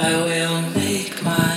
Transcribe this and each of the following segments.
With will make I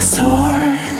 I've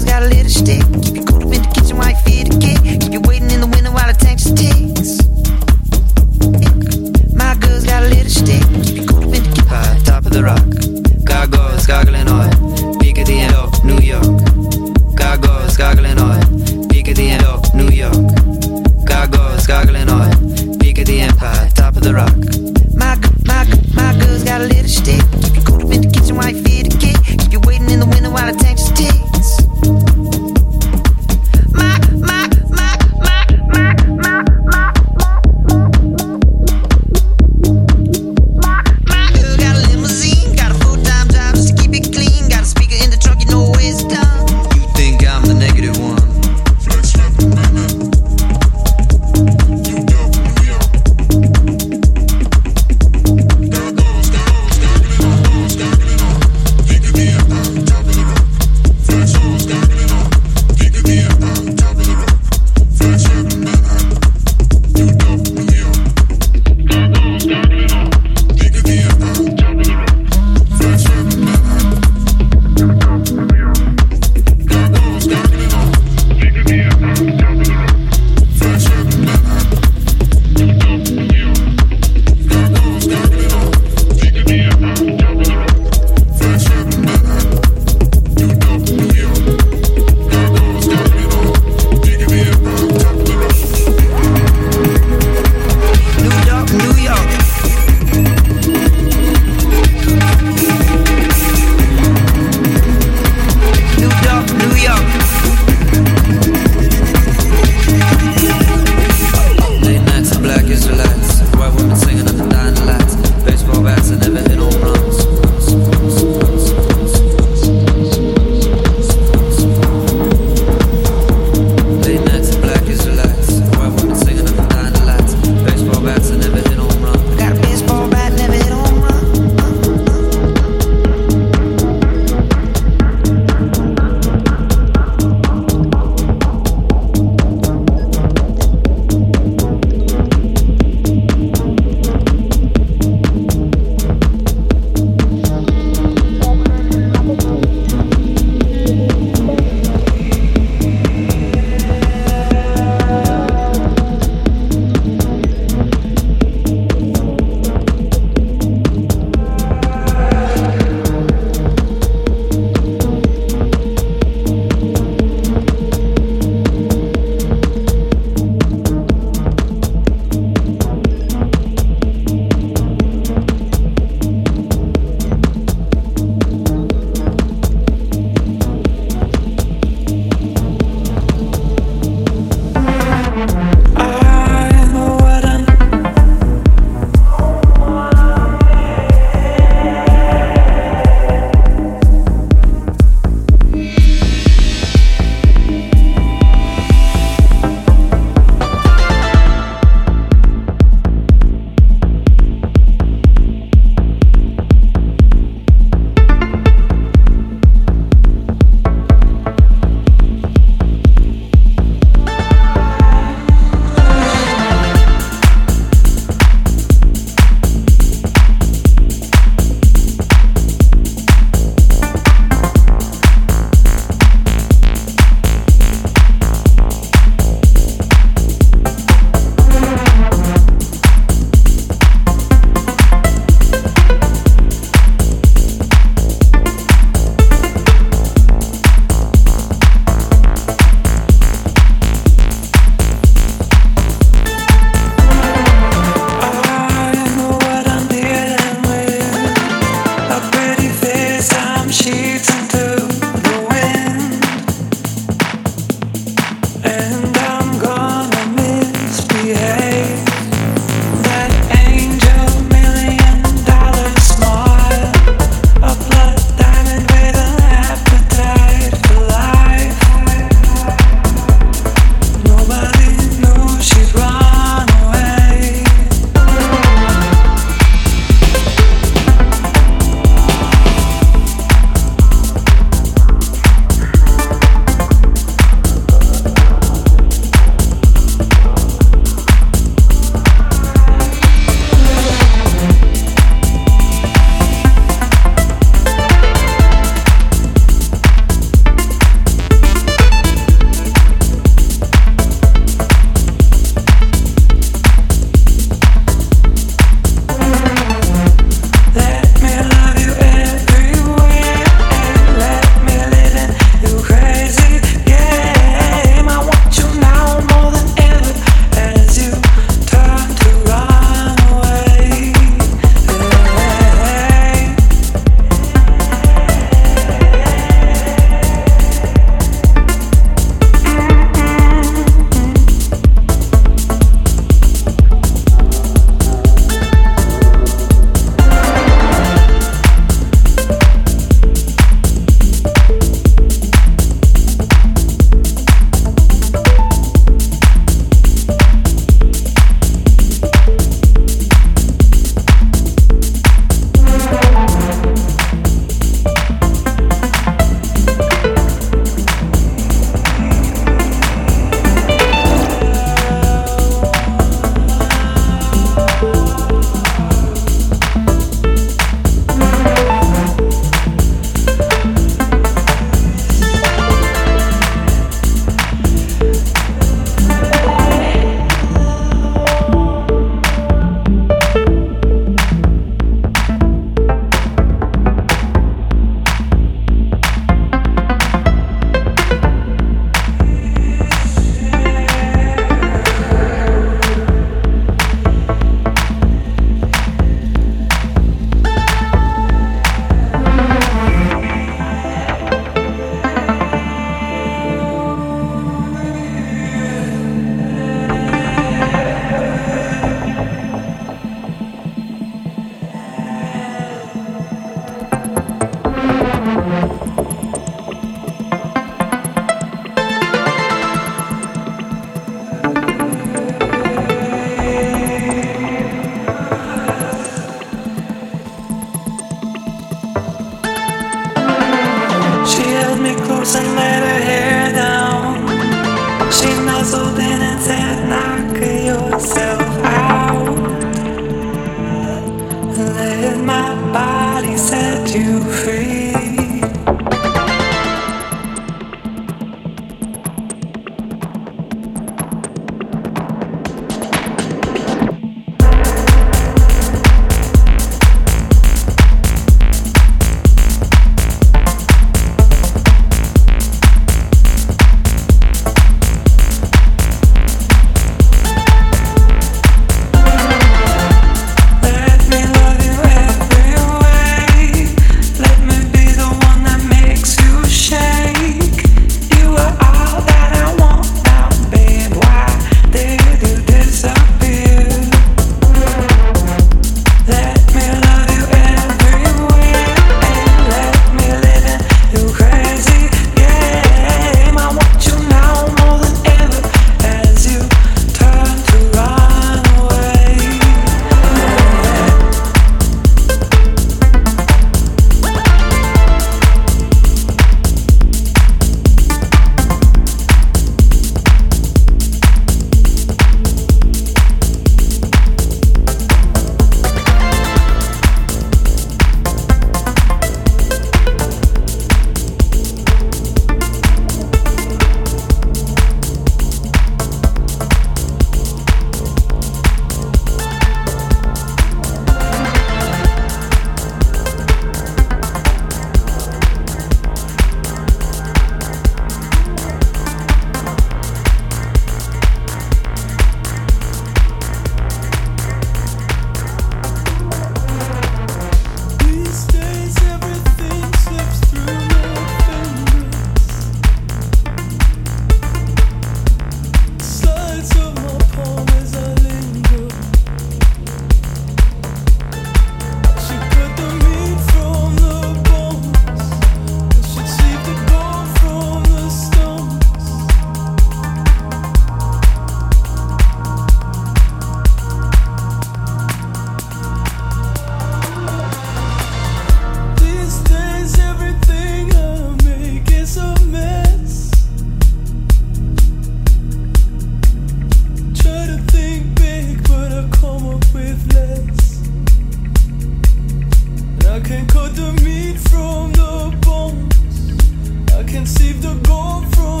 received the gold from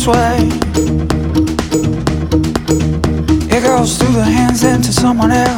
its way. It goes through the hands into someone else.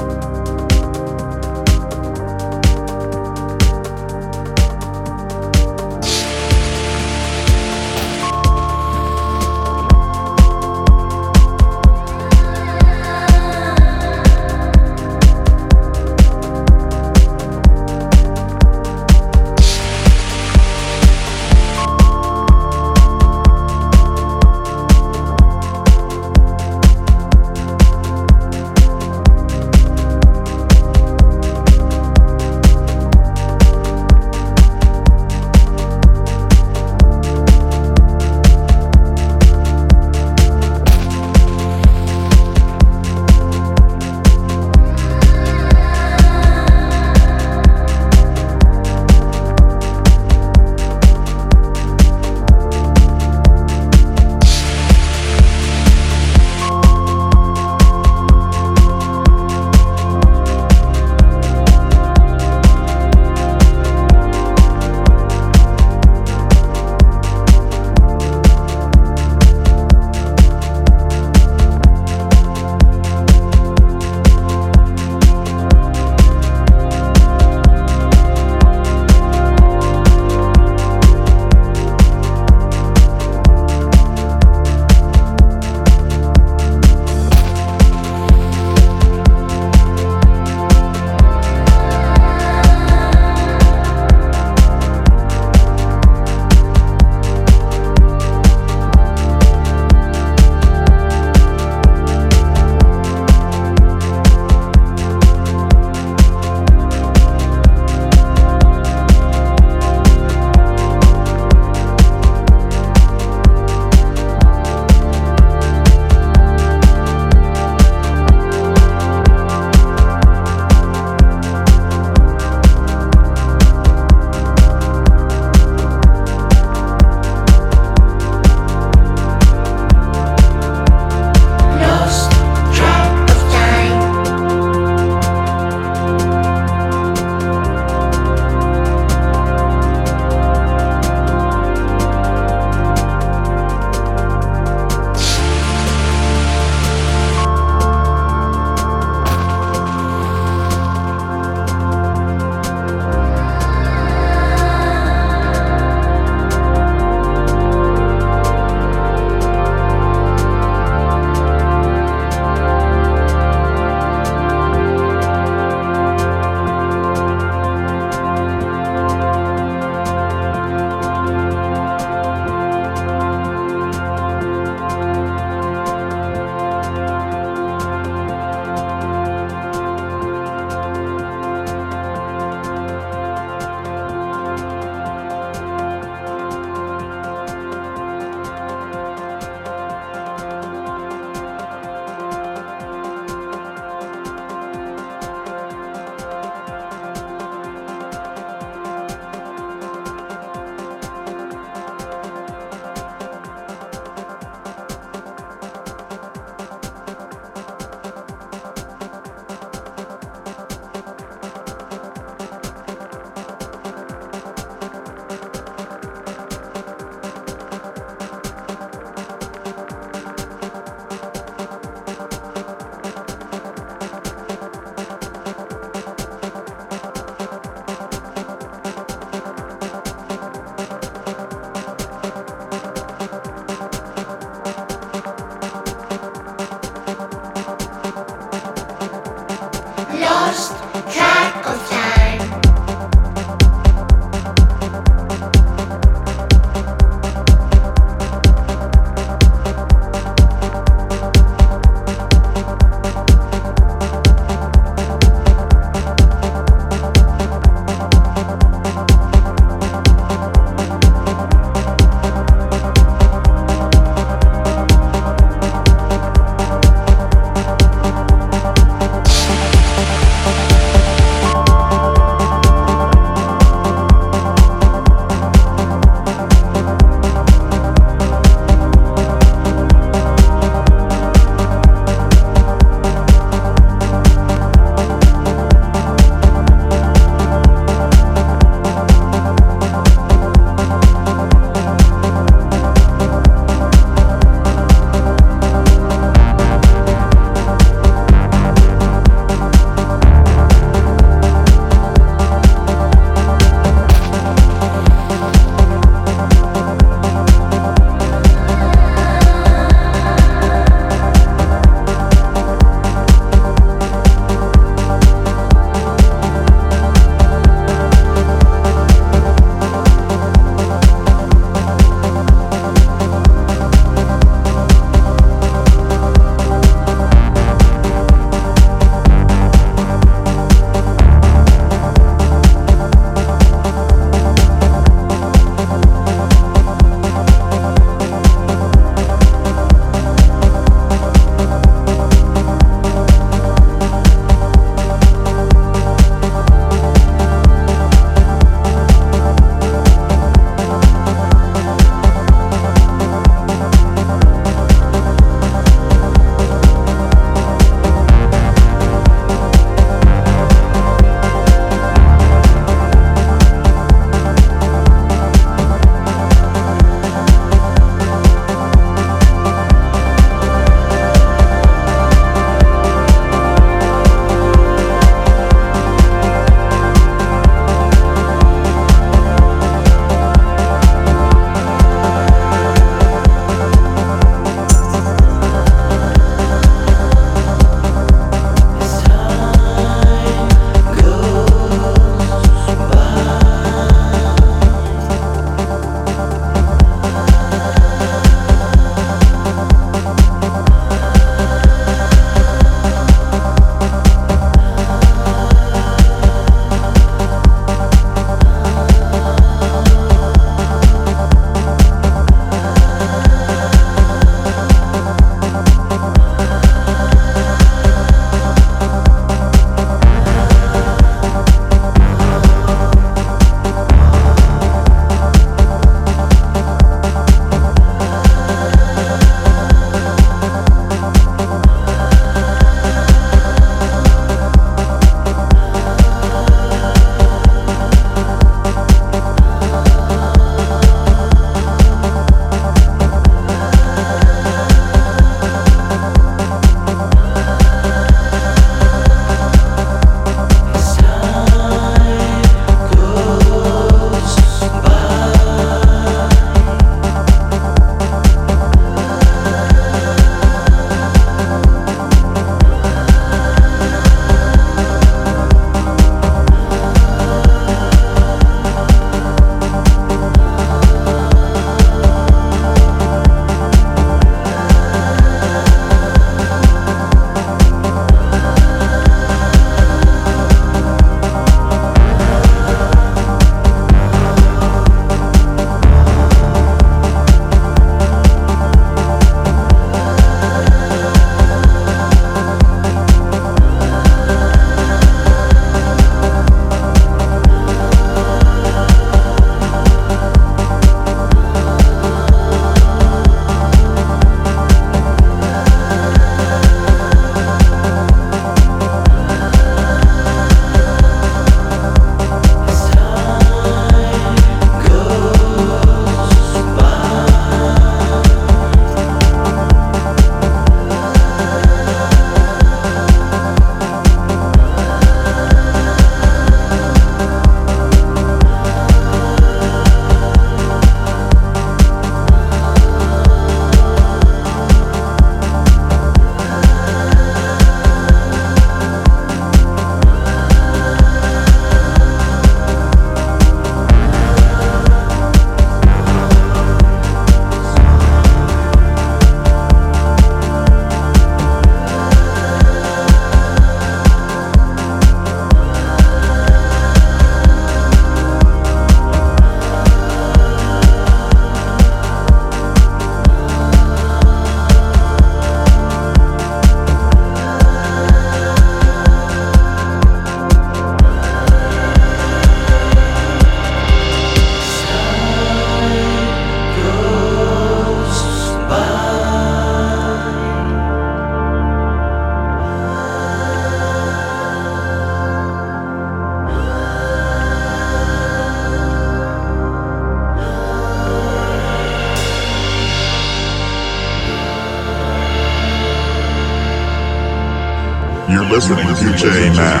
Listening to J Mam.